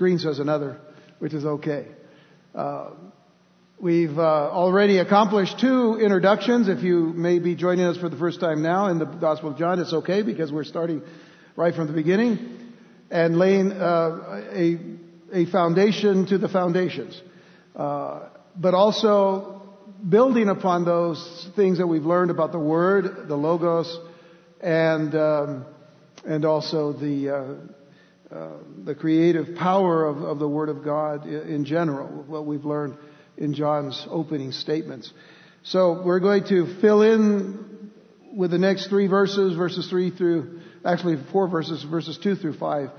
screen says another, which is okay. Uh, we've uh, already accomplished two introductions. If you may be joining us for the first time now in the Gospel of John, it's okay because we're starting right from the beginning and laying uh, a, a foundation to the foundations. Uh, but also building upon those things that we've learned about the Word, the Logos, and um, and also the uh, the creative power of, of, the Word of God in general, what we've learned in John's opening statements. So we're going to fill in with the next three verses, verses three through actually four verses, verses two through five,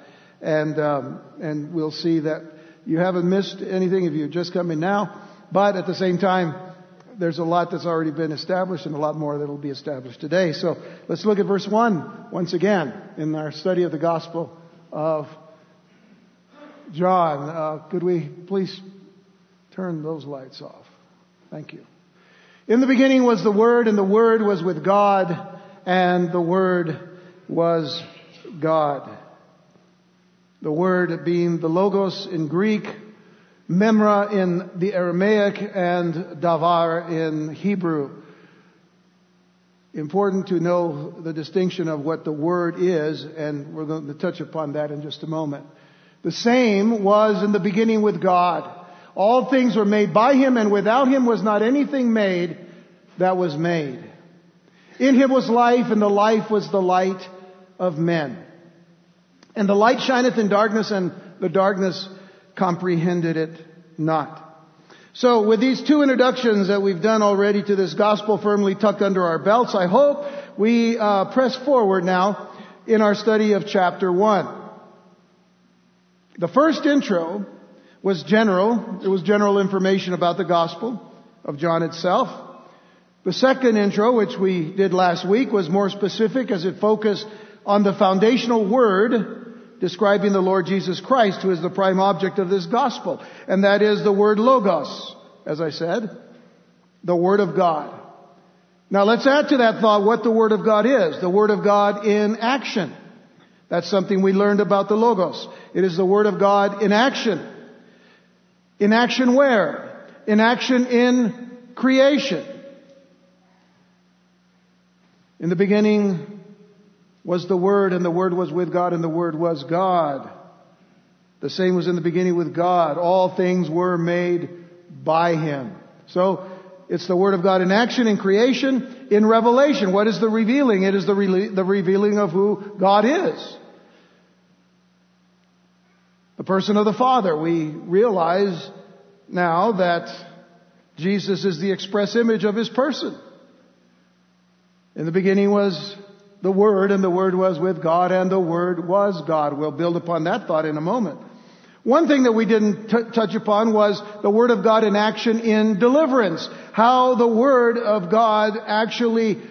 and um, and we'll see that you haven't missed anything if you've just come in now. But at the same time, there's a lot that's already been established and a lot more that will be established today. So let's look at verse 1 once again in our study of the Gospel of John. Uh, could we please turn those lights off? Thank you. In the beginning was the Word, and the Word was with God, and the Word was God. The Word being the Logos in Greek, Memra in the Aramaic and Davar in Hebrew. Important to know the distinction of what the word is, and we're going to touch upon that in just a moment. The same was in the beginning with God. All things were made by Him, and without Him was not anything made that was made. In Him was life, and the life was the light of men. And the light shineth in darkness, and the darkness comprehended it not. So with these two introductions that we've done already to this gospel firmly tucked under our belts, I hope we uh, press forward now in our study of chapter one. The first intro was general. It was general information about the gospel of John itself. The second intro, which we did last week, was more specific as it focused on the foundational word describing the Lord Jesus Christ, who is the prime object of this gospel. And that is the word logos, as I said, the word of God. Now let's add to that thought what the word of God is. The word of God in action. That's something we learned about the logos. It is the word of God in action. In action where? In action in creation. In the beginning was the Word, and the Word was with God, and the Word was God. The same was in the beginning with God. All things were made by Him. So, it's the Word of God in action, in creation, in revelation. What is the revealing? It is the, re- the revealing of who God is. The person of the Father. We realize now that Jesus is the express image of His person. In the beginning was the Word, and the Word was with God, and the Word was God. We'll build upon that thought in a moment. One thing that we didn't t- touch upon was the Word of God in action in deliverance. How the Word of God actually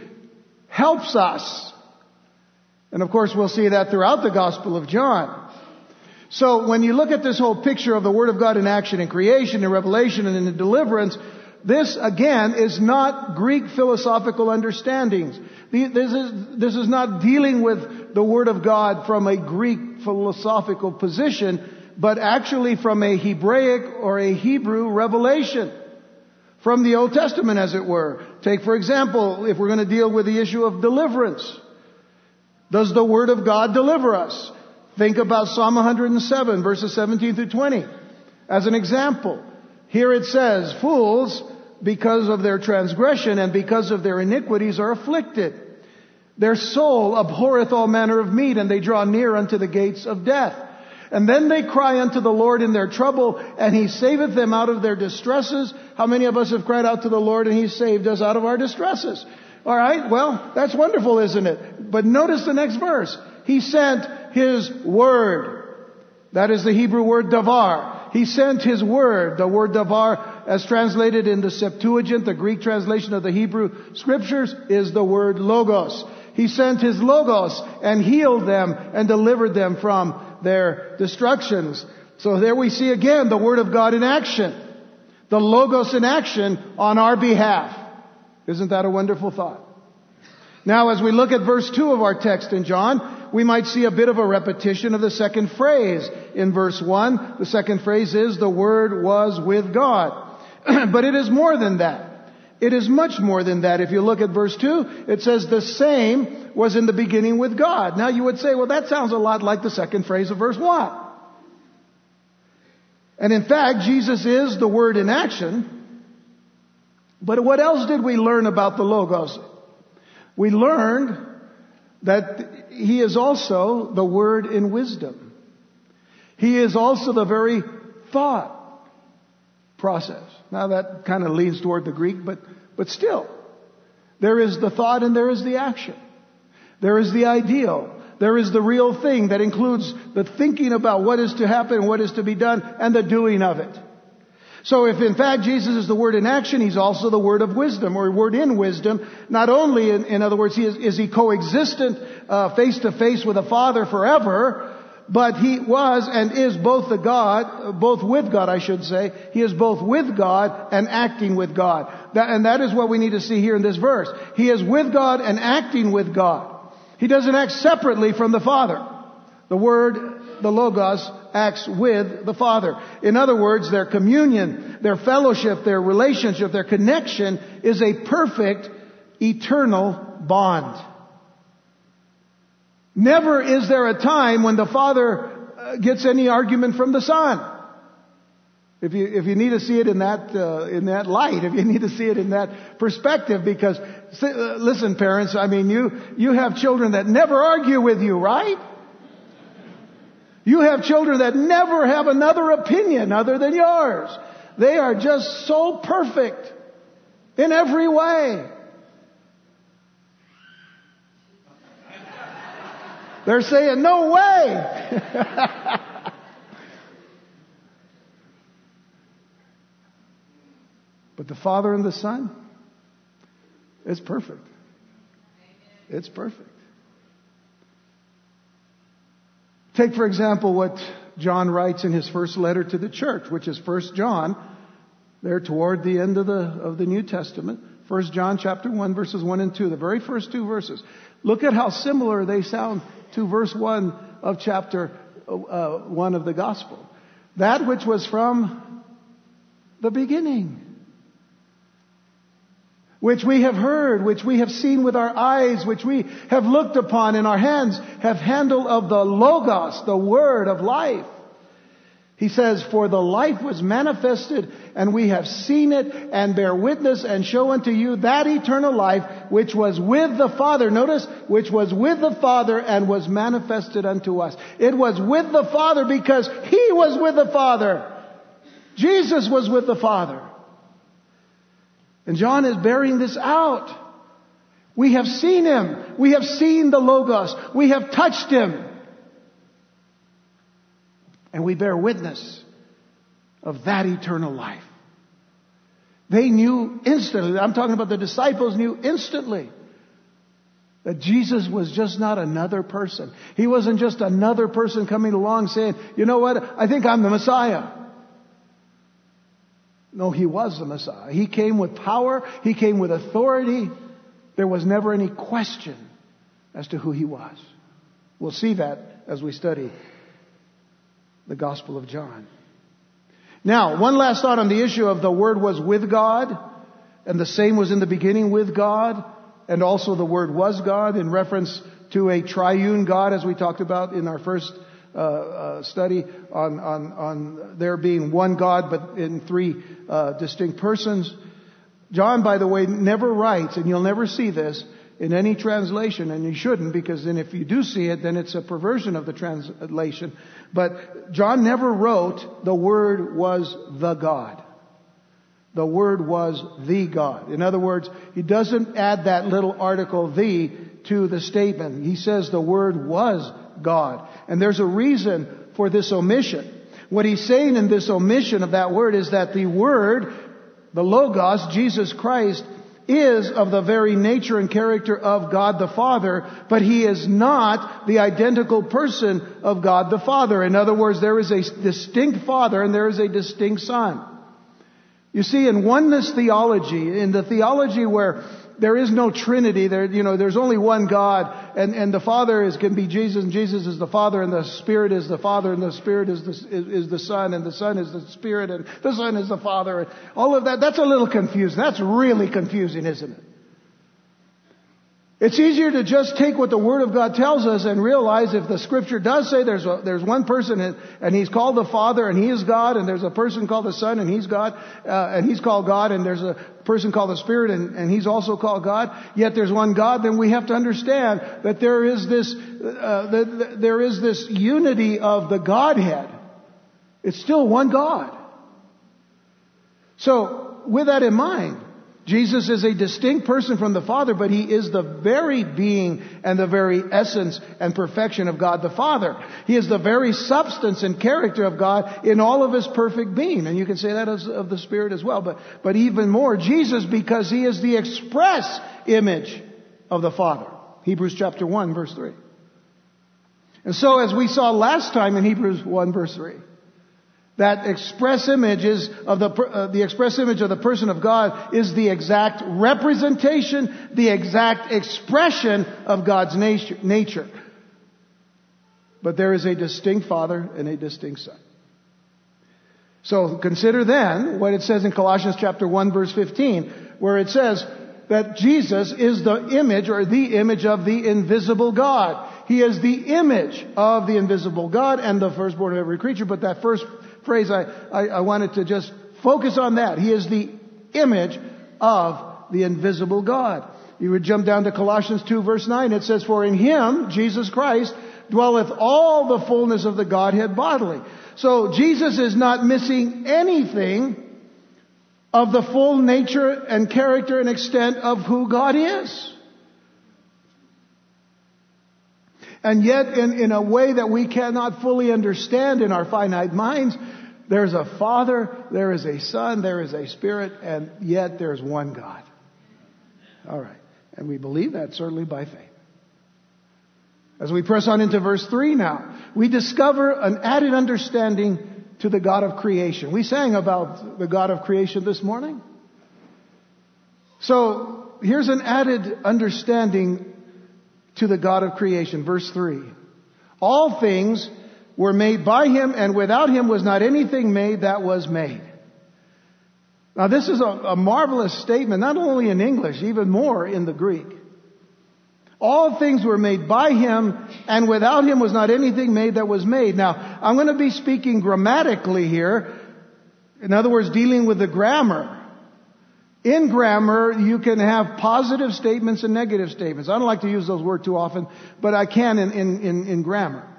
helps us. And of course we'll see that throughout the Gospel of John. So when you look at this whole picture of the Word of God in action in creation, in revelation, and in deliverance, this again is not Greek philosophical understandings. This is, this is not dealing with the Word of God from a Greek philosophical position, but actually from a Hebraic or a Hebrew revelation. From the Old Testament, as it were. Take, for example, if we're going to deal with the issue of deliverance. Does the Word of God deliver us? Think about Psalm 107, verses 17 through 20. As an example, here it says, fools because of their transgression and because of their iniquities are afflicted. Their soul abhorreth all manner of meat, and they draw near unto the gates of death. And then they cry unto the Lord in their trouble, and He saveth them out of their distresses. How many of us have cried out to the Lord and He saved us out of our distresses? Alright, well, that's wonderful, isn't it? But notice the next verse. He sent His Word. That is the Hebrew word davar. He sent His Word. The word davar as translated in the Septuagint, the Greek translation of the Hebrew scriptures, is the word logos. He sent his logos and healed them and delivered them from their destructions. So there we see again the word of God in action. The logos in action on our behalf. Isn't that a wonderful thought? Now, as we look at verse 2 of our text in John, we might see a bit of a repetition of the second phrase in verse 1. The second phrase is, the Word was with God. but it is more than that. It is much more than that. If you look at verse 2, it says the same was in the beginning with God. Now you would say, well, that sounds a lot like the second phrase of verse 1. And in fact, Jesus is the Word in action. But what else did we learn about the Logos? We learned that He is also the Word in wisdom. He is also the very thought process. Now that kind of leans toward the Greek, but, but still, there is the thought and there is the action. There is the ideal. There is the real thing that includes the thinking about what is to happen, what is to be done, and the doing of it. So if in fact Jesus is the word in action, he's also the word of wisdom or word in wisdom. Not only, in, in other words, he is, is he coexistent face to face with the Father forever, but he was and is both the God, both with God, I should say. He is both with God and acting with God. That, and that is what we need to see here in this verse. He is with God and acting with God. He doesn't act separately from the Father. The Word, the Logos, acts with the Father. In other words, their communion, their fellowship, their relationship, their connection is a perfect, eternal bond. Never is there a time when the Father uh, gets any argument from the Son. If you, if you need to see it in that, uh, in that light, if you need to see it in that perspective, because, uh, listen parents, I mean, you, you have children that never argue with you, right? You have children that never have another opinion other than yours. They are just so perfect in every way. They're saying, no way. but the Father and the Son, it's perfect. It's perfect. Take, for example, what John writes in his first letter to the church, which is First John, there toward the end of the, of the New Testament. First John chapter 1 verses 1 and 2, the very first two verses. Look at how similar they sound to verse 1 of chapter uh, 1 of the gospel. That which was from the beginning. Which we have heard, which we have seen with our eyes, which we have looked upon in our hands, have handle of the Logos, the Word of life. He says, For the life was manifested, and we have seen it, and bear witness, and show unto you that eternal life which was with the Father. Notice, which was with the Father and was manifested unto us. It was with the Father because He was with the Father. Jesus was with the Father. And John is bearing this out. We have seen Him. We have seen the Logos. We have touched Him. And we bear witness of that eternal life. They knew instantly, I'm talking about the disciples knew instantly that Jesus was just not another person. He wasn't just another person coming along saying, you know what, I think I'm the Messiah. No, he was the Messiah. He came with power. He came with authority. There was never any question as to who he was. We'll see that as we study the Gospel of John. Now, one last thought on the issue of the Word was with God, and the same was in the beginning with God, and also the Word was God in reference to a triune God, as we talked about in our first uh, uh, study on, on, on there being one God, but in three uh, distinct persons. John, by the way, never writes, and you'll never see this, in any translation, and you shouldn't, because then if you do see it, then it's a perversion of the translation. But John never wrote, the Word was the God. The Word was the God. In other words, he doesn't add that little article, the, to the statement. He says the Word was God. And there's a reason for this omission. What he's saying in this omission of that word is that the Word, the Logos, Jesus Christ, is of the very nature and character of God the Father, but he is not the identical person of God the Father. In other words, there is a distinct Father and there is a distinct Son. You see, in oneness theology, in the theology where there is no Trinity. There, you know, there's only one God, and, and the Father is can be Jesus, and Jesus is the Father, and the Spirit is the Father, and the Spirit is the is, is the Son, and the Son is the Spirit, and the Son is the Father. And all of that. That's a little confusing. That's really confusing, isn't it? It's easier to just take what the Word of God tells us and realize if the Scripture does say there's a, there's one person and, He's called the Father and He is God, and there's a person called the Son and He's God, uh, and He's called God, and there's a person called the Spirit and, and He's also called God. Yet there's one God. Then we have to understand that there is this uh, the, the, there is this unity of the Godhead. It's still one God. So with that in mind, Jesus is a distinct person from the Father, but he is the very being and the very essence and perfection of God the Father. He is the very substance and character of God in all of his perfect being. And you can say that of the Spirit as well, but, but even more, Jesus because he is the express image of the Father. Hebrews chapter 1 verse 3. And so as we saw last time in Hebrews 1 verse 3, that express image of the, uh, the express image of the person of God is the exact representation, the exact expression of God's nature, nature. But there is a distinct Father and a distinct Son. So consider then what it says in Colossians chapter 1 verse 15, where it says that Jesus is the image or the image of the invisible God. He is the image of the invisible God and the firstborn of every creature, but that first phrase, I, I, I wanted to just focus on that. He is the image of the invisible God. You would jump down to Colossians 2 verse 9. It says, For in him, Jesus Christ, dwelleth all the fullness of the Godhead bodily. So Jesus is not missing anything of the full nature and character and extent of who God is. And yet, in, in a way that we cannot fully understand in our finite minds, there's a Father, there is a Son, there is a Spirit, and yet there's one God. All right. And we believe that certainly by faith. As we press on into verse 3 now, we discover an added understanding to the God of creation. We sang about the God of creation this morning. So here's an added understanding to the God of creation. Verse 3. All things were made by him, and without him was not anything made that was made. Now, this is a, a, marvelous statement, not only in English, even more in the Greek. All things were made by him, and without him was not anything made that was made. Now, I'm going to be speaking grammatically here. In other words, dealing with the grammar. In grammar, you can have positive statements and negative statements. I don't like to use those words too often, but I can in, in, in, in grammar.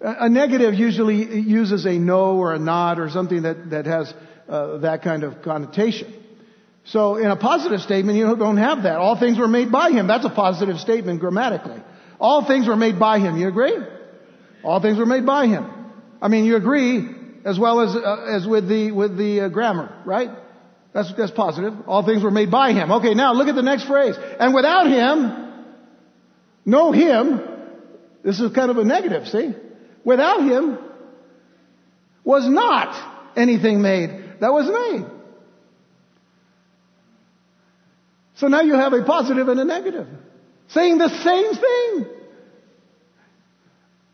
A negative usually uses a no or a not or something that, that has uh, that kind of connotation. So in a positive statement, you don't have that. All things were made by him. That's a positive statement grammatically. All things were made by him. You agree? All things were made by him. I mean, you agree as well as uh, as with the with the uh, grammar, right? That's, that's positive. All things were made by him. Okay, now look at the next phrase. And without him, no him, this is kind of a negative, see? Without him was not anything made that was made. So now you have a positive and a negative saying the same thing.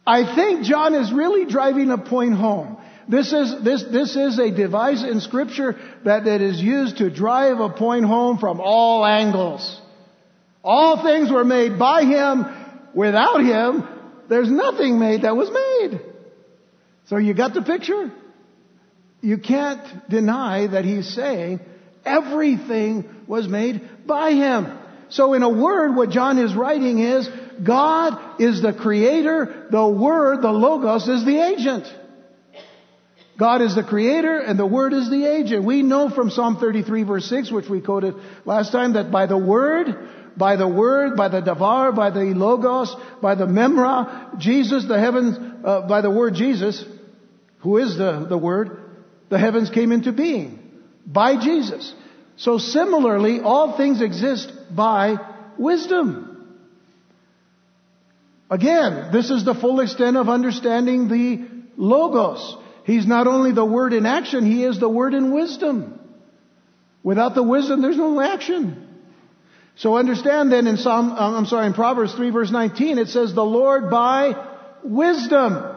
I think John is really driving a point home. This is, this, this is a device in scripture that, that is used to drive a point home from all angles. All things were made by Him. Without Him, there's nothing made that was made. So you got the picture? You can't deny that He's saying everything was made by Him. So in a word, what John is writing is, God is the creator, the Word, the Logos is the agent. God is the creator and the Word is the agent. We know from Psalm 33 verse 6, which we quoted last time, that by the Word, by the Word, by the Davar, by the Logos, by the Memra, Jesus, the heavens, uh, by the Word Jesus, who is the, the Word, the heavens came into being. By Jesus. So similarly, all things exist by wisdom. Again, this is the full extent of understanding the Logos. He's not only the Word in action, He is the Word in wisdom. Without the wisdom, there's no action. So understand then in Psalm, um, I'm sorry, in Proverbs 3 verse 19, it says, the Lord by wisdom.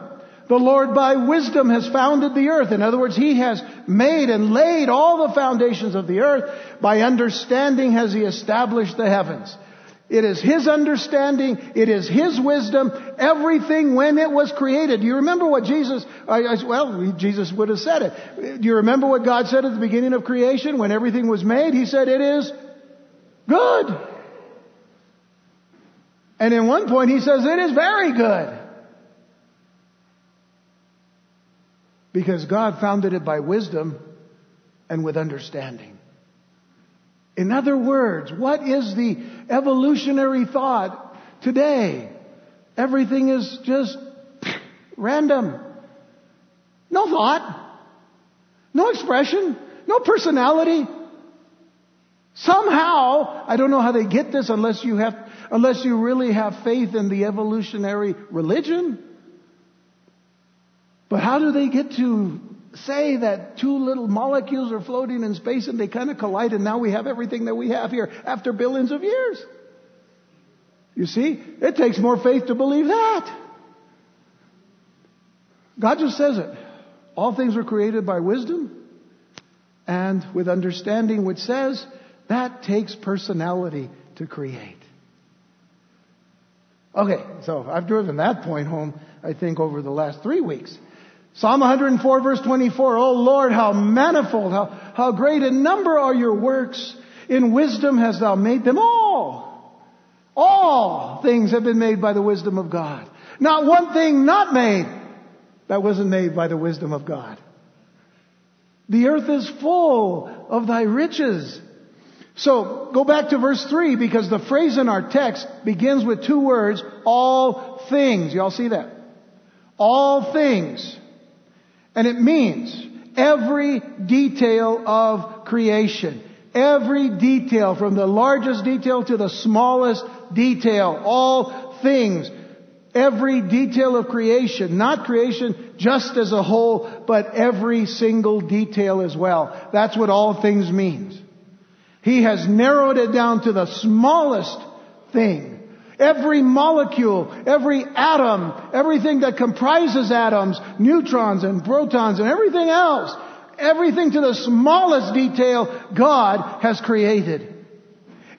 The Lord by wisdom has founded the earth. In other words, He has made and laid all the foundations of the earth. By understanding has He established the heavens. It is His understanding. It is His wisdom. Everything when it was created. Do you remember what Jesus, well, Jesus would have said it. Do you remember what God said at the beginning of creation when everything was made? He said, it is good. And in one point he says, it is very good. Because God founded it by wisdom and with understanding. In other words, what is the evolutionary thought today? Everything is just random. No thought. No expression. No personality. Somehow, I don't know how they get this unless you have, unless you really have faith in the evolutionary religion. But how do they get to say that two little molecules are floating in space and they kind of collide and now we have everything that we have here after billions of years. You see, it takes more faith to believe that. God just says it. All things were created by wisdom and with understanding, which says that takes personality to create. Okay, so I've driven that point home, I think, over the last three weeks. Psalm 104 verse 24, Oh Lord, how manifold, how, how great in number are your works. In wisdom hast thou made them all. All things have been made by the wisdom of God. Not one thing not made that wasn't made by the wisdom of God. The earth is full of thy riches. So go back to verse 3 because the phrase in our text begins with two words, all things. Y'all see that? All things. And it means every detail of creation. Every detail, from the largest detail to the smallest detail, all things, every detail of creation, not creation just as a whole, but every single detail as well. That's what all things means. He has narrowed it down to the smallest thing. Every molecule, every atom, everything that comprises atoms, neutrons and protons and everything else, everything to the smallest detail God has created.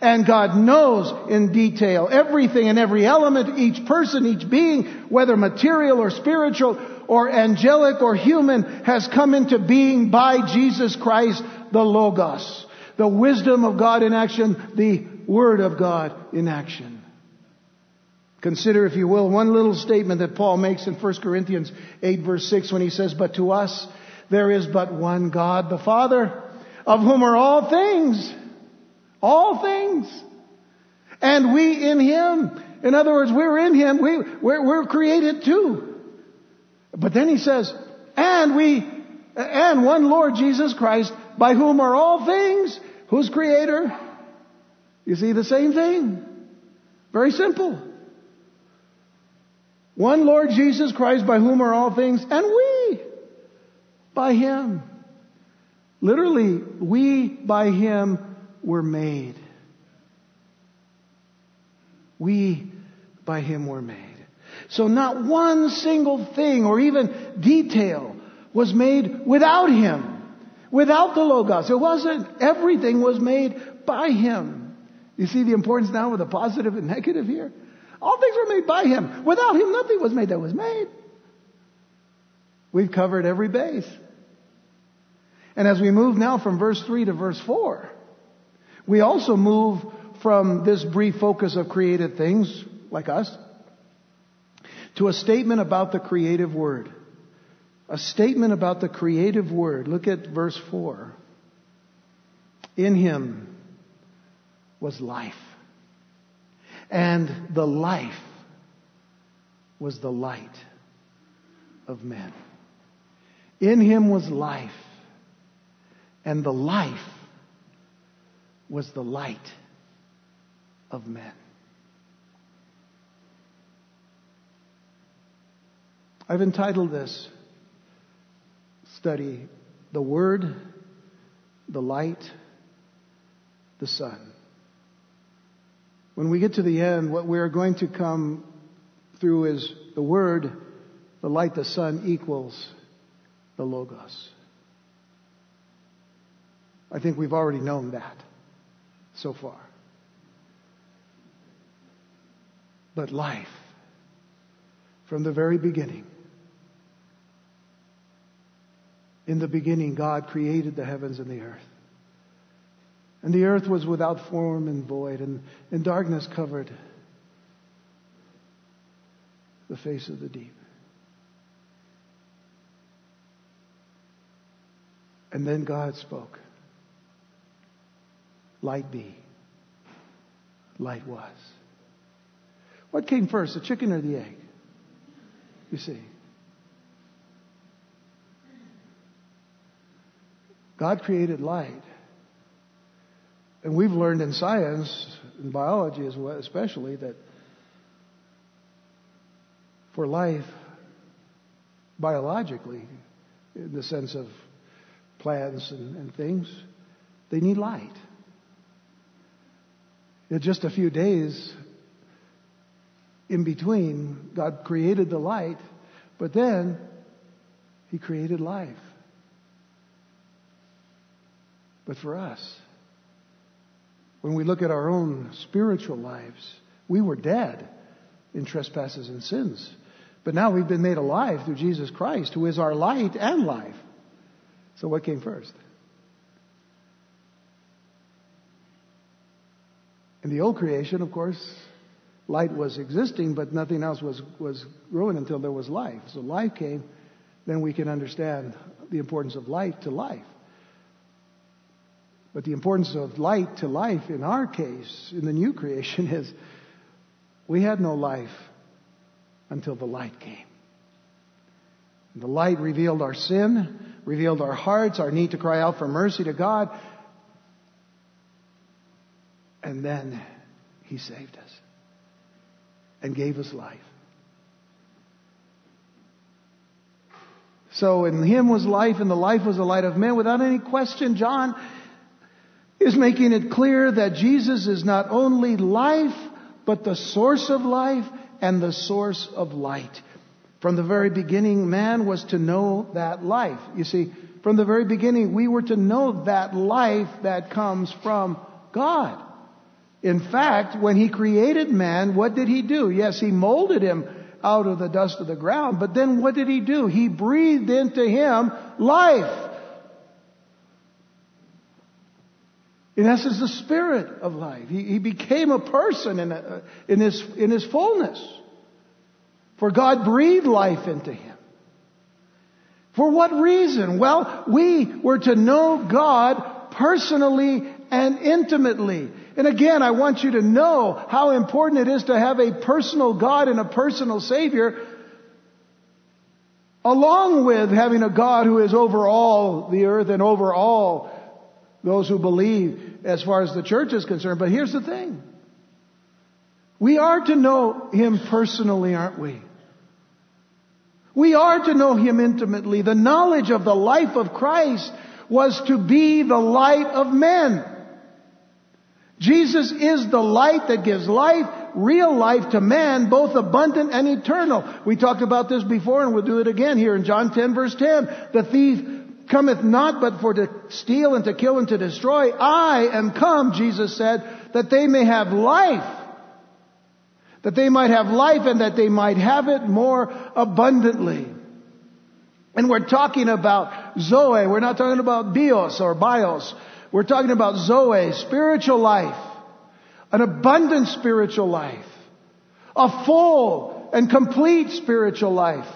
And God knows in detail everything and every element, each person, each being, whether material or spiritual or angelic or human, has come into being by Jesus Christ, the Logos. The wisdom of God in action, the Word of God in action. Consider, if you will, one little statement that Paul makes in 1 Corinthians 8 verse 6 when he says, But to us there is but one God, the Father, of whom are all things. All things. And we in Him. In other words, we're in Him. We, we're, we're created too. But then he says, and we, and one Lord Jesus Christ, by whom are all things. Who's creator? You see the same thing. Very simple. One Lord Jesus Christ by whom are all things, and we by Him. Literally, we by Him were made. We by Him were made. So not one single thing or even detail was made without Him, without the Logos. It wasn't, everything was made by Him. You see the importance now of the positive and negative here? All things were made by him. Without him, nothing was made that was made. We've covered every base. And as we move now from verse 3 to verse 4, we also move from this brief focus of created things, like us, to a statement about the creative word. A statement about the creative word. Look at verse 4. In him was life. And the life was the light of men. In him was life, and the life was the light of men. I've entitled this study, The Word, the Light, the Sun. When we get to the end, what we're going to come through is the Word, the light, the sun equals the Logos. I think we've already known that so far. But life, from the very beginning, in the beginning, God created the heavens and the earth. And the earth was without form and void, and, and darkness covered the face of the deep. And then God spoke. Light be. Light was. What came first, the chicken or the egg? You see. God created light. And we've learned in science, in biology as well, especially, that for life, biologically, in the sense of plants and, and things, they need light. In just a few days in between, God created the light, but then He created life. But for us, when we look at our own spiritual lives, we were dead in trespasses and sins. But now we've been made alive through Jesus Christ, who is our light and life. So what came first? In the old creation, of course, light was existing, but nothing else was, was growing until there was life. So life came, then we can understand the importance of light to life. But the importance of light to life in our case, in the new creation, is we had no life until the light came. The light revealed our sin, revealed our hearts, our need to cry out for mercy to God. And then He saved us and gave us life. So in Him was life, and the life was the light of men. Without any question, John is making it clear that Jesus is not only life, but the source of life and the source of light. From the very beginning, man was to know that life. You see, from the very beginning, we were to know that life that comes from God. In fact, when he created man, what did he do? Yes, he molded him out of the dust of the ground, but then what did he do? He breathed into him life. In essence, the spirit of life. He, he became a person in, a, in, his, in his fullness. For God breathed life into him. For what reason? Well, we were to know God personally and intimately. And again, I want you to know how important it is to have a personal God and a personal Savior, along with having a God who is over all the earth and over all those who believe as far as the church is concerned. But here's the thing. We are to know Him personally, aren't we? We are to know Him intimately. The knowledge of the life of Christ was to be the light of men. Jesus is the light that gives life, real life to man, both abundant and eternal. We talked about this before and we'll do it again here in John 10 verse 10. The thief cometh not but for to steal and to kill and to destroy. I am come, Jesus said, that they may have life. That they might have life and that they might have it more abundantly. And we're talking about Zoe. We're not talking about bios or bios. We're talking about Zoe, spiritual life. An abundant spiritual life. A full and complete spiritual life.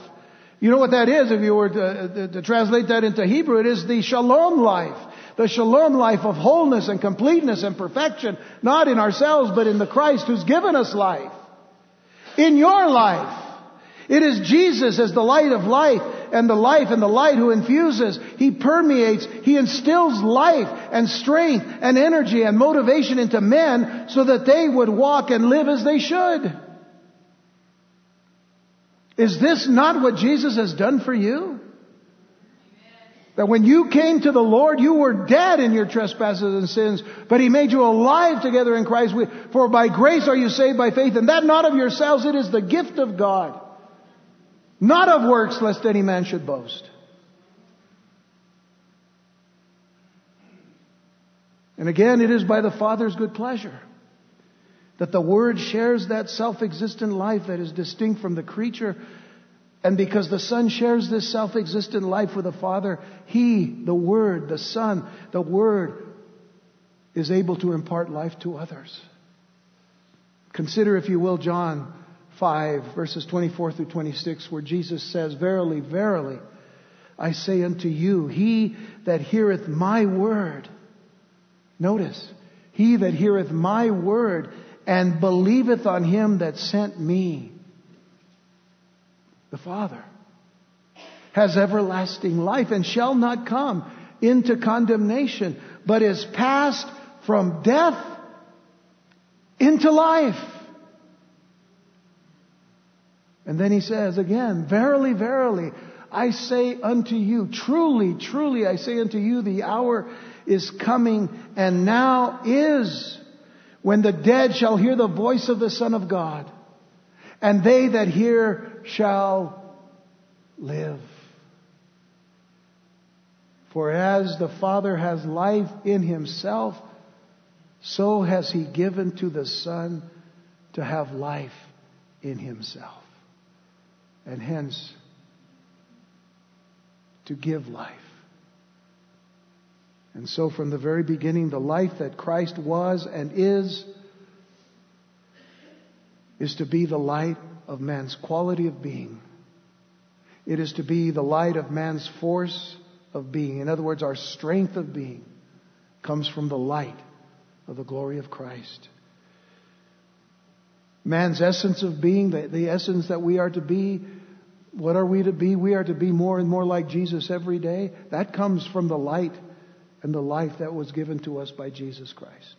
You know what that is if you were to, to, to, translate that into Hebrew? It is the shalom life. The shalom life of wholeness and completeness and perfection, not in ourselves, but in the Christ who's given us life. In your life. It is Jesus as the light of life and the life and the light who infuses. He permeates, He instills life and strength and energy and motivation into men so that they would walk and live as they should. Is this not what Jesus has done for you? That when you came to the Lord, you were dead in your trespasses and sins, but He made you alive together in Christ. For by grace are you saved by faith, and that not of yourselves, it is the gift of God. Not of works, lest any man should boast. And again, it is by the Father's good pleasure that the Word shares that self-existent life that is distinct from the creature. And because the Son shares this self-existent life with the Father, He, the Word, the Son, the Word, is able to impart life to others. Consider, if you will, John 5, verses 24 through 26, where Jesus says, Verily, verily, I say unto you, he that heareth my word, notice, he that heareth my word and believeth on him that sent me, the Father, has everlasting life and shall not come into condemnation, but is passed from death into life. And then he says again, Verily, verily, I say unto you, truly, truly, I say unto you, the hour is coming and now is when the dead shall hear the voice of the Son of God, and they that hear shall live. For as the Father has life in himself, so has he given to the Son to have life in himself and hence to give life. And so, from the very beginning, the life that Christ was and is, is to be the light of man's quality of being. It is to be the light of man's force of being. In other words, our strength of being comes from the light of the glory of Christ. Man's essence of being, the, the essence that we are to be, what are we to be? We are to be more and more like Jesus every day. That comes from the light and the life that was given to us by Jesus Christ.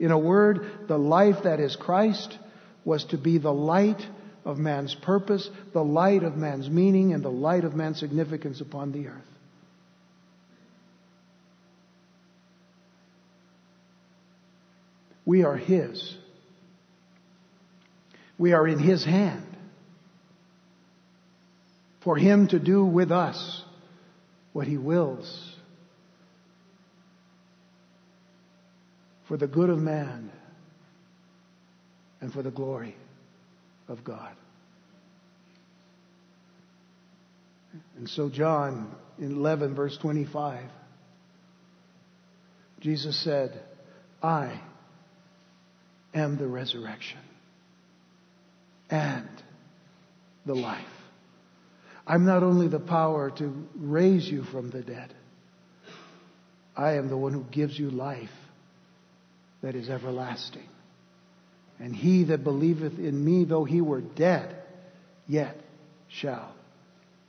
In a word, the life that is Christ was to be the light of man's purpose, the light of man's meaning, and the light of man's significance upon the earth. We are His. We are in His hand for Him to do with us what He wills for the good of man and for the glory of God. And so, John in 11, verse 25, Jesus said, I am the resurrection and the life. I'm not only the power to raise you from the dead, I am the one who gives you life that is everlasting. And he that believeth in me, though he were dead, yet shall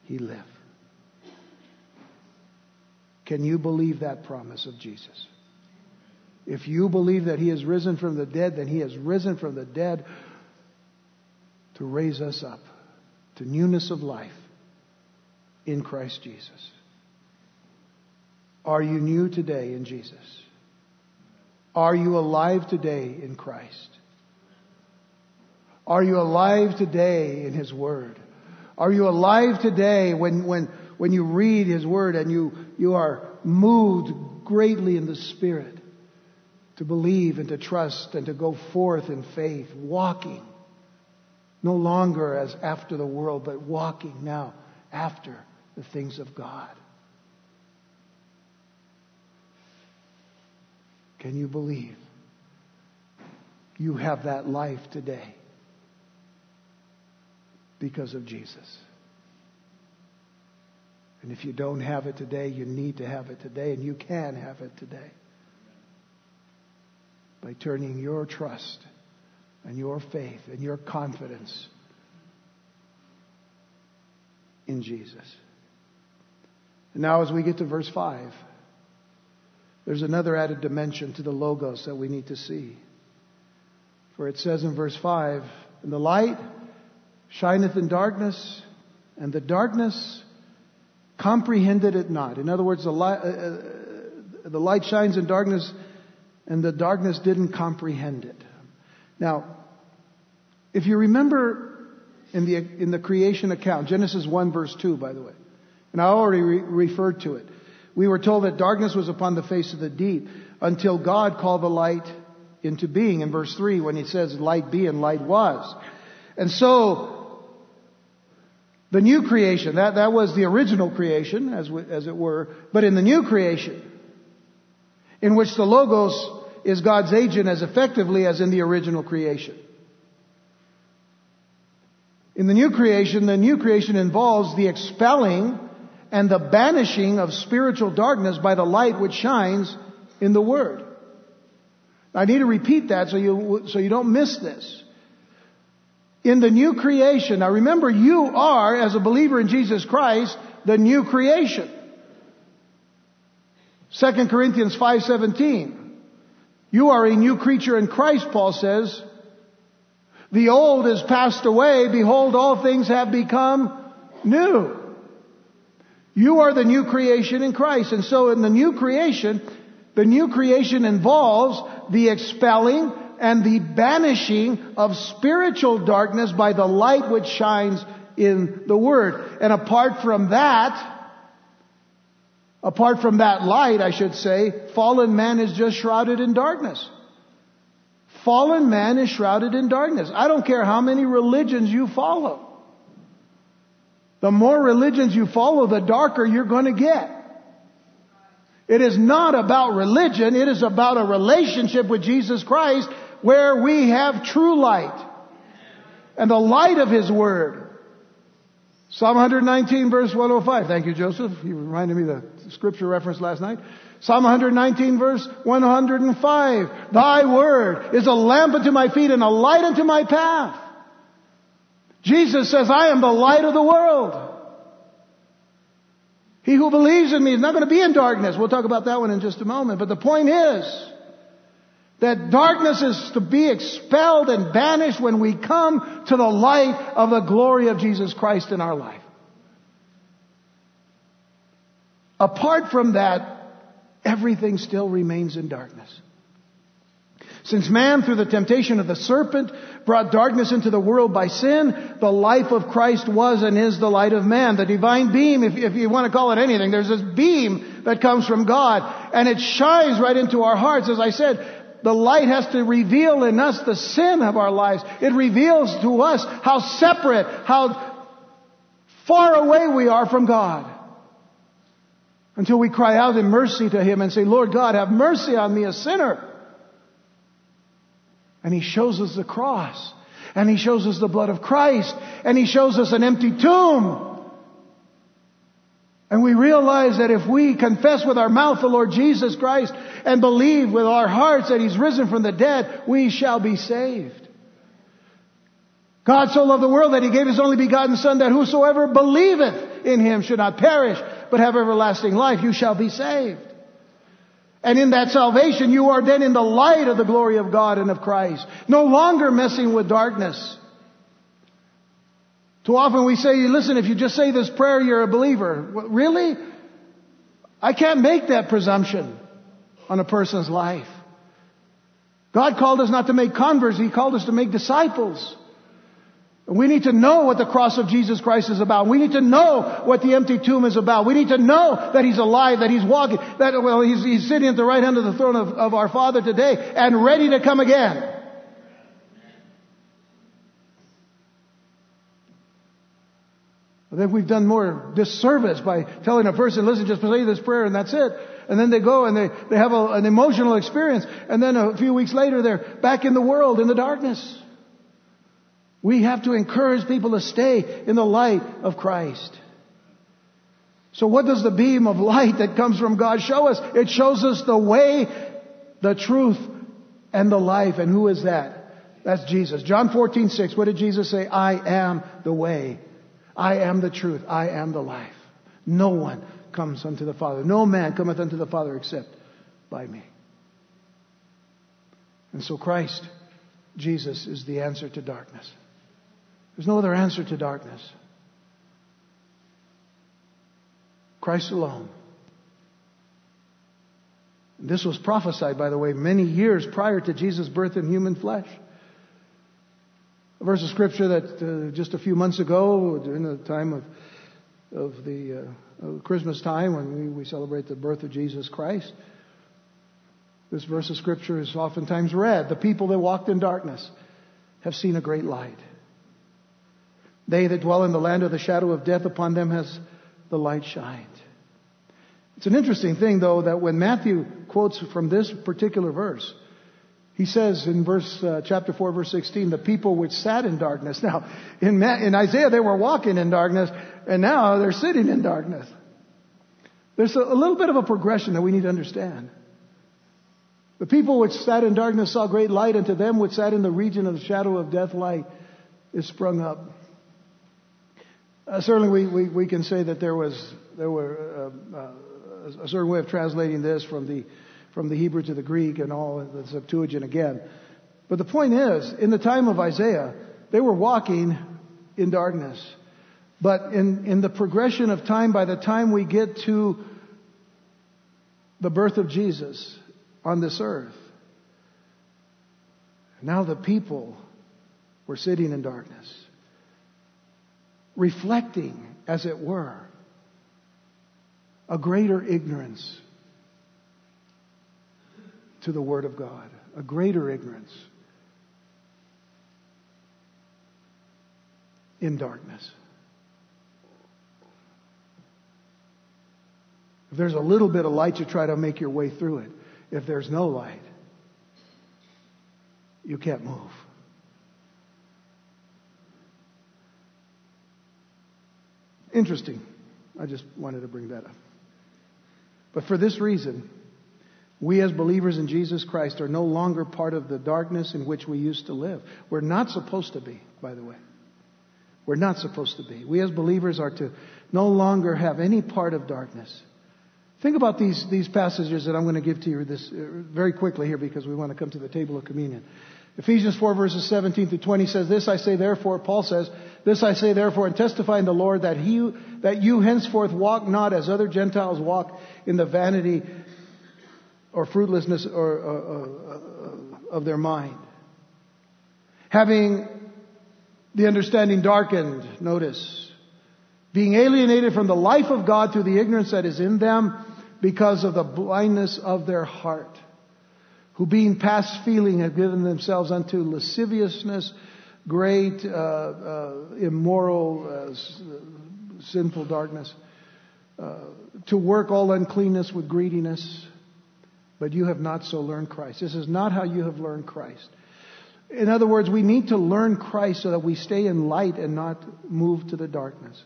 he live. Can you believe that promise of Jesus? If you believe that he has risen from the dead, then he has risen from the dead to raise us up to newness of life in Christ Jesus. Are you new today in Jesus? Are you alive today in Christ? Are you alive today in His Word? Are you alive today when, when, when you read His Word and you, you are moved greatly in the Spirit to believe and to trust and to go forth in faith, walking no longer as after the world, but walking now after the things of God. Can you believe you have that life today because of Jesus? And if you don't have it today, you need to have it today, and you can have it today by turning your trust and your faith and your confidence in Jesus. And now, as we get to verse 5, there's another added dimension to the Logos that we need to see. For it says in verse 5 And the light shineth in darkness, and the darkness comprehended it not. In other words, the light, uh, uh, the light shines in darkness, and the darkness didn't comprehend it. Now, if you remember in the, in the creation account, Genesis 1 verse 2, by the way, and I already re- referred to it, we were told that darkness was upon the face of the deep until God called the light into being in verse 3 when he says light be and light was. And so, the new creation, that, that was the original creation, as, we, as it were, but in the new creation, in which the Logos is God's agent as effectively as in the original creation. In the new creation, the new creation involves the expelling and the banishing of spiritual darkness by the light which shines in the Word. I need to repeat that so you, so you don't miss this. In the new creation, now remember you are, as a believer in Jesus Christ, the new creation. 2 Corinthians 5:17. You are a new creature in Christ, Paul says. The old is passed away. Behold, all things have become new. You are the new creation in Christ. And so in the new creation, the new creation involves the expelling and the banishing of spiritual darkness by the light which shines in the Word. And apart from that, apart from that light, I should say, fallen man is just shrouded in darkness. Fallen man is shrouded in darkness. I don't care how many religions you follow. The more religions you follow, the darker you're going to get. It is not about religion, it is about a relationship with Jesus Christ where we have true light and the light of His Word. Psalm 119 verse 105. Thank you, Joseph. You reminded me of the scripture reference last night. Psalm 119 verse 105. Thy word is a lamp unto my feet and a light unto my path. Jesus says, I am the light of the world. He who believes in me is not going to be in darkness. We'll talk about that one in just a moment. But the point is that darkness is to be expelled and banished when we come to the light of the glory of Jesus Christ in our life. Apart from that, everything still remains in darkness. Since man, through the temptation of the serpent, brought darkness into the world by sin, the life of Christ was and is the light of man. The divine beam, if, if you want to call it anything, there's this beam that comes from God, and it shines right into our hearts. As I said, the light has to reveal in us the sin of our lives. It reveals to us how separate, how far away we are from God. Until we cry out in mercy to Him and say, Lord God, have mercy on me, a sinner. And he shows us the cross. And he shows us the blood of Christ. And he shows us an empty tomb. And we realize that if we confess with our mouth the Lord Jesus Christ and believe with our hearts that He's risen from the dead, we shall be saved. God so loved the world that He gave His only begotten Son that whosoever believeth in Him should not perish, but have everlasting life. You shall be saved. And in that salvation, you are then in the light of the glory of God and of Christ. No longer messing with darkness. Too often we say, listen, if you just say this prayer, you're a believer. Really? I can't make that presumption on a person's life. God called us not to make converts, He called us to make disciples. We need to know what the cross of Jesus Christ is about. We need to know what the empty tomb is about. We need to know that He's alive, that He's walking, that, well, He's, he's sitting at the right hand of the throne of, of our Father today and ready to come again. I think we've done more disservice by telling a person, listen, just say this prayer and that's it. And then they go and they, they have a, an emotional experience. And then a few weeks later, they're back in the world in the darkness. We have to encourage people to stay in the light of Christ. So what does the beam of light that comes from God show us? It shows us the way, the truth, and the life. And who is that? That's Jesus. John 14, 6. What did Jesus say? I am the way. I am the truth. I am the life. No one comes unto the Father. No man cometh unto the Father except by me. And so Christ, Jesus, is the answer to darkness. There's no other answer to darkness. Christ alone. This was prophesied, by the way, many years prior to Jesus' birth in human flesh. A verse of scripture that uh, just a few months ago, during the time of, of the uh, Christmas time when we, we celebrate the birth of Jesus Christ, this verse of scripture is oftentimes read. The people that walked in darkness have seen a great light. They that dwell in the land of the shadow of death, upon them has the light shined. It's an interesting thing, though, that when Matthew quotes from this particular verse, he says in verse uh, chapter four, verse sixteen, the people which sat in darkness. Now, in, Ma- in Isaiah, they were walking in darkness, and now they're sitting in darkness. There's a, a little bit of a progression that we need to understand. The people which sat in darkness saw great light, and to them which sat in the region of the shadow of death, light is sprung up. Uh, certainly, we, we, we, can say that there was there were uh, uh a certain way of translating this from the, from the Hebrew to the Greek and all the Septuagint again. But the point is, in the time of Isaiah, they were walking in darkness. But in, in the progression of time, by the time we get to the birth of Jesus on this earth, now the people were sitting in darkness, reflecting, as it were, a greater ignorance to the Word of God, a greater ignorance in darkness. If there's a little bit of light, you try to make your way through it. If there's no light, you can't move. Interesting. I just wanted to bring that up. But for this reason, we as believers in Jesus Christ are no longer part of the darkness in which we used to live. We're not supposed to be, by the way. We're not supposed to be. We as believers are to no longer have any part of darkness. Think about these, these passages that I'm going to give to you this uh, very quickly here because we want to come to the table of communion. Ephesians 4 verses 17 through 20 says, This I say therefore, Paul says, This I say therefore and testify in the Lord that he, that you henceforth walk not as other Gentiles walk in the vanity or fruitlessness or, uh, uh, uh, of their mind. Having the understanding darkened, notice, being alienated from the life of God through the ignorance that is in them because of the blindness of their heart who being past feeling have given themselves unto lasciviousness, great uh, uh, immoral, uh, sinful darkness, uh, to work all uncleanness with greediness. But you have not so learned Christ. This is not how you have learned Christ. In other words, we need to learn Christ so that we stay in light and not move to the darkness.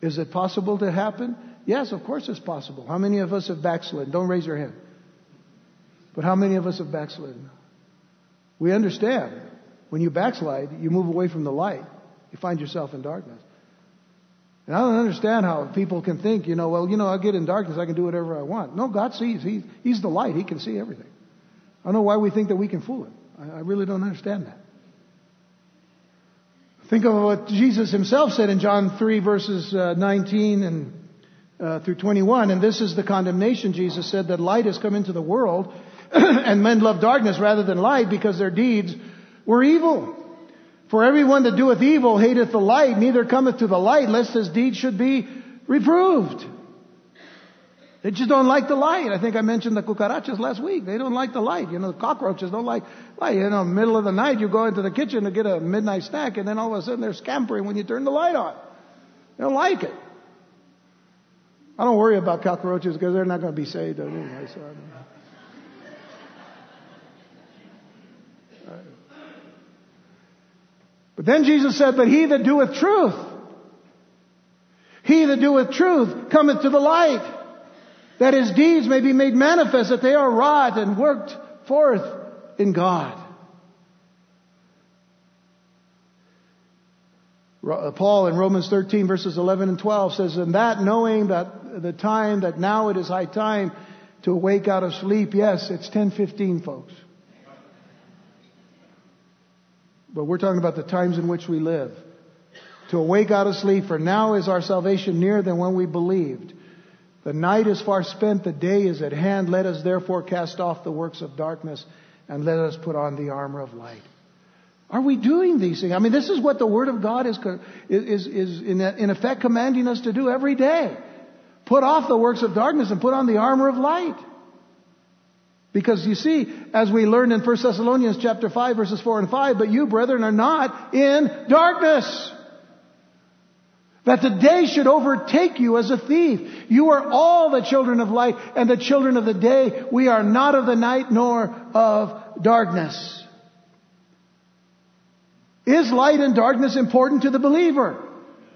Is it possible to happen? Yes, of course it's possible. How many of us have backslid? Don't raise your hand. But how many of us have backslidden? We understand. When you backslide, you move away from the light. You find yourself in darkness. And I don't understand how people can think, you know, well, you know, I get in darkness, I can do whatever I want. No, God sees. He, he's the light. He can see everything. I don't know why we think that we can fool him. I, I really don't understand that. Think of what Jesus himself said in John 3 verses uh, 19 and uh, through 21. And this is the condemnation, Jesus said, that light has come into the world and men love darkness rather than light because their deeds were evil. For everyone that doeth evil hateth the light, neither cometh to the light, lest his deeds should be reproved. They just don't like the light. I think I mentioned the cucarachas last week. They don't like the light. You know, the cockroaches don't like light. You know, middle of the night, you go into the kitchen to get a midnight snack, and then all of a sudden they're scampering when you turn the light on. They don't like it. I don't worry about cockroaches because they're not going to be saved anyway. So But then Jesus said, But he that doeth truth, he that doeth truth cometh to the light, that his deeds may be made manifest, that they are wrought and worked forth in God. Uh, Paul in Romans 13 verses 11 and 12 says, And that knowing that the time, that now it is high time to awake out of sleep. Yes, it's 1015 folks. But we're talking about the times in which we live. To awake out of sleep, for now is our salvation nearer than when we believed. The night is far spent, the day is at hand. Let us therefore cast off the works of darkness and let us put on the armor of light. Are we doing these things? I mean, this is what the Word of God is, is, is in, in effect commanding us to do every day. Put off the works of darkness and put on the armor of light. Because you see, as we learned in 1 Thessalonians chapter 5 verses 4 and 5, but you brethren are not in darkness. That the day should overtake you as a thief. You are all the children of light and the children of the day. We are not of the night nor of darkness. Is light and darkness important to the believer?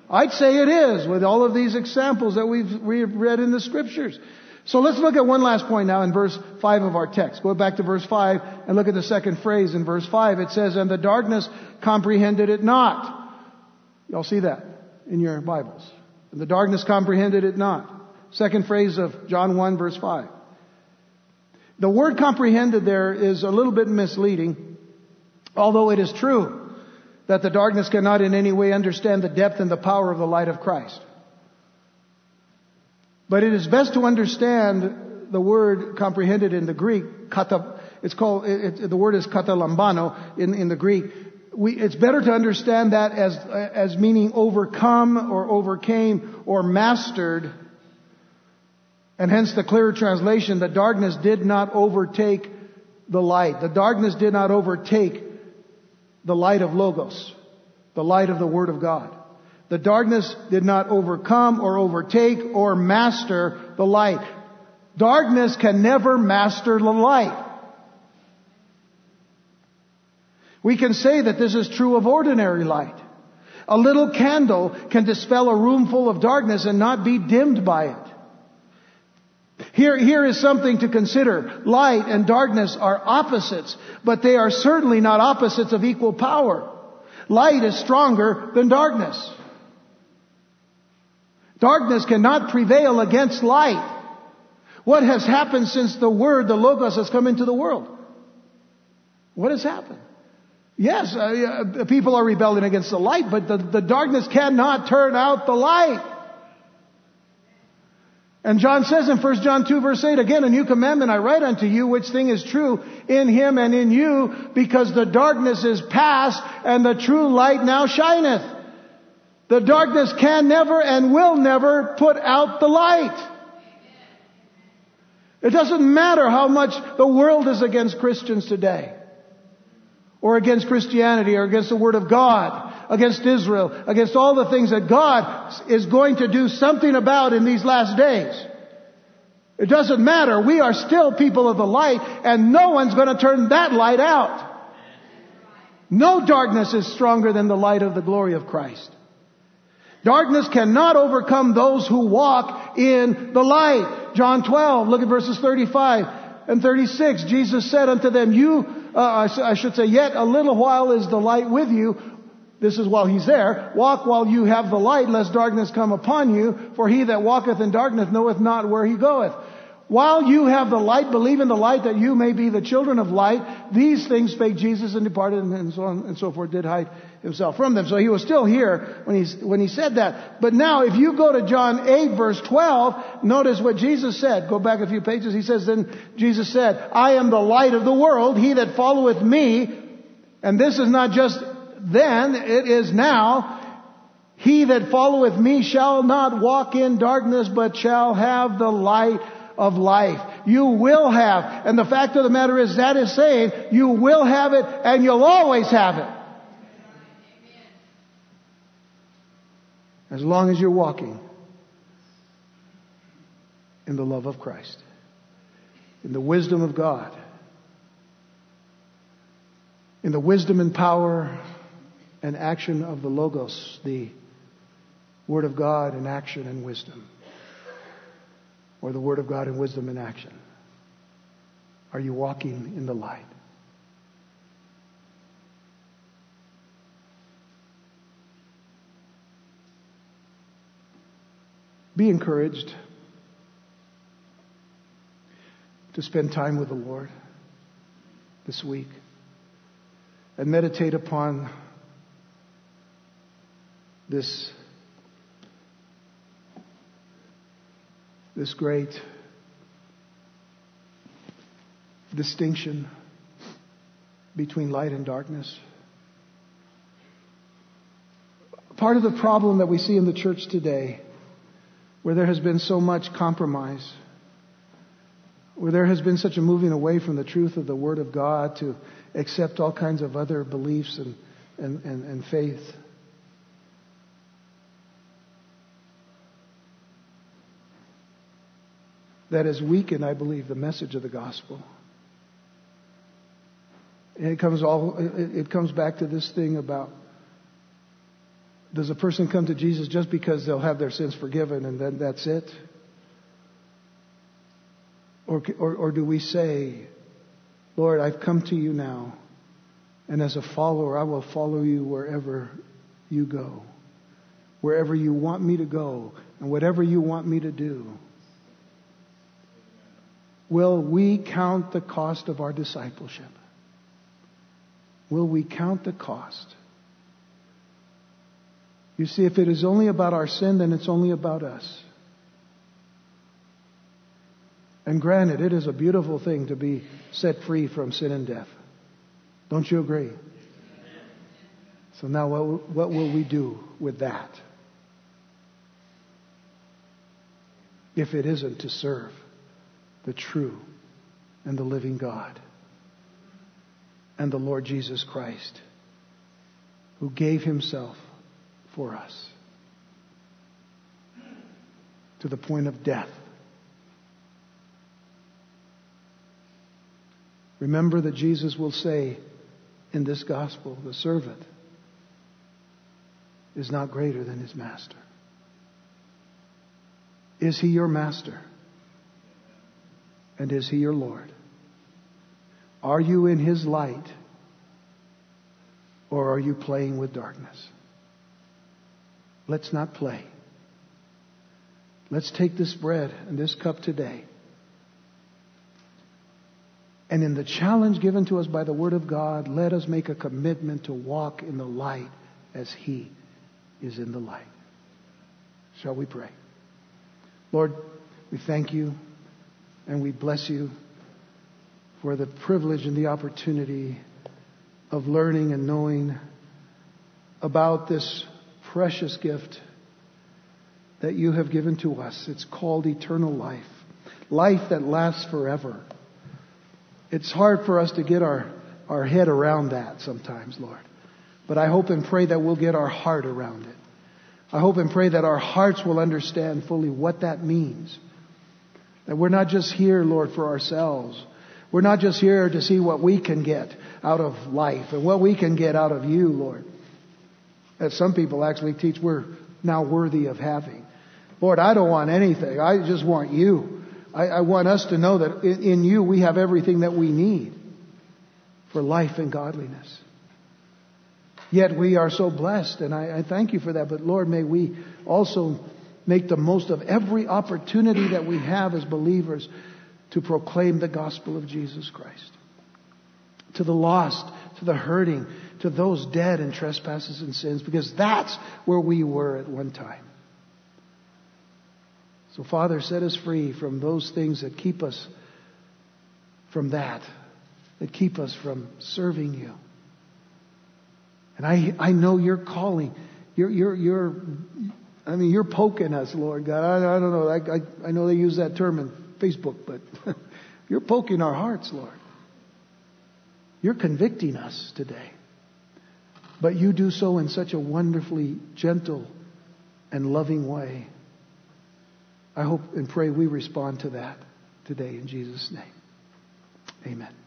I'd say it is with all of these examples that we've read in the scriptures. So let's look at one last point now in verse 5 of our text. Go back to verse 5 and look at the second phrase in verse 5. It says, and the darkness comprehended it not. Y'all see that in your Bibles. And the darkness comprehended it not. Second phrase of John 1 verse 5. The word comprehended there is a little bit misleading, although it is true that the darkness cannot in any way understand the depth and the power of the light of Christ. But it is best to understand the word comprehended in the Greek, kata, it's called, it, the word is katalambano in, in the Greek. We, it's better to understand that as, as meaning overcome or overcame or mastered. And hence the clearer translation, the darkness did not overtake the light. The darkness did not overtake the light of Logos, the light of the Word of God. The darkness did not overcome or overtake or master the light. Darkness can never master the light. We can say that this is true of ordinary light. A little candle can dispel a room full of darkness and not be dimmed by it. Here, here is something to consider. Light and darkness are opposites, but they are certainly not opposites of equal power. Light is stronger than darkness. Darkness cannot prevail against light. What has happened since the Word, the Logos, has come into the world? What has happened? Yes, uh, people are rebelling against the light, but the, the darkness cannot turn out the light. And John says in 1 John 2 verse 8, again, a new commandment I write unto you, which thing is true in him and in you, because the darkness is past and the true light now shineth. The darkness can never and will never put out the light. It doesn't matter how much the world is against Christians today, or against Christianity, or against the Word of God against Israel, against all the things that God is going to do something about in these last days. It doesn't matter. We are still people of the light and no one's going to turn that light out. No darkness is stronger than the light of the glory of Christ. Darkness cannot overcome those who walk in the light. John 12, look at verses 35 and 36. Jesus said unto them, you, uh, I should say, yet a little while is the light with you. This is while he's there. Walk while you have the light, lest darkness come upon you. For he that walketh in darkness knoweth not where he goeth. While you have the light, believe in the light that you may be the children of light. These things spake Jesus and departed and so on and so forth, did hide himself from them. So he was still here when he, when he said that. But now if you go to John 8 verse 12, notice what Jesus said. Go back a few pages. He says, then Jesus said, I am the light of the world. He that followeth me, and this is not just then, it is now, he that followeth me shall not walk in darkness, but shall have the light of life. You will have. And the fact of the matter is that is saying you will have it and you'll always have it. As long as you're walking in the love of Christ, in the wisdom of God, in the wisdom and power and action of the Logos, the Word of God in action and wisdom, or the Word of God in wisdom and action? Are you walking in the light? Be encouraged to spend time with the Lord this week and meditate upon this, this great distinction between light and darkness. Part of the problem that we see in the church today, where there has been so much compromise, where there has been such a moving away from the truth of the Word of God to accept all kinds of other beliefs and, and, and, and faith. That has weakened, I believe, the message of the gospel. And it comes all it comes back to this thing about does a person come to Jesus just because they'll have their sins forgiven and then that's it? Or, or, or do we say, Lord, I've come to you now, and as a follower, I will follow you wherever you go, wherever you want me to go, and whatever you want me to do? Will we count the cost of our discipleship? Will we count the cost? You see, if it is only about our sin, then it's only about us. And granted, it is a beautiful thing to be set free from sin and death. Don't you agree? So now, what, what will we do with that? If it isn't to serve the true and the living God and the Lord Jesus Christ, who gave himself for us to the point of death Remember that Jesus will say in this gospel, the servant is not greater than his master. Is he your master? And is he your Lord? Are you in his light? Or are you playing with darkness? Let's not play. Let's take this bread and this cup today and in the challenge given to us by the Word of God, let us make a commitment to walk in the light as He is in the light. Shall we pray? Lord, we thank you and we bless you for the privilege and the opportunity of learning and knowing about this precious gift that you have given to us. It's called eternal life, life that lasts forever it's hard for us to get our, our head around that sometimes, Lord. But I hope and pray that we'll get our heart around it. I hope and pray that our hearts will understand fully what that means. That we're not just here, Lord, for ourselves. We're not just here to see what we can get out of life and what we can get out of you, Lord. As some people actually teach we're now worthy of having. Lord, I don't want anything. I just want you. I, I want us to know that in, in you we have everything that we need for life and godliness. Yet we are so blessed, and I, I, thank you for that. But Lord, may we also make the most of every opportunity that we have as believers to proclaim the gospel of Jesus Christ. To the lost, to the hurting, to those dead in trespasses and sins, because that's where we were at one time. So, Father, set us free from those things that keep us from that, that keep us from serving you. And I, I know you're calling. You're, you're, you're, I mean, you're poking us, Lord God. I, I don't know. I, I, I know they use that term in Facebook, but you're poking our hearts, Lord. You're convicting us today. But you do so in such a wonderfully gentle and loving way. I hope and pray we respond to that today in Jesus' name. Amen.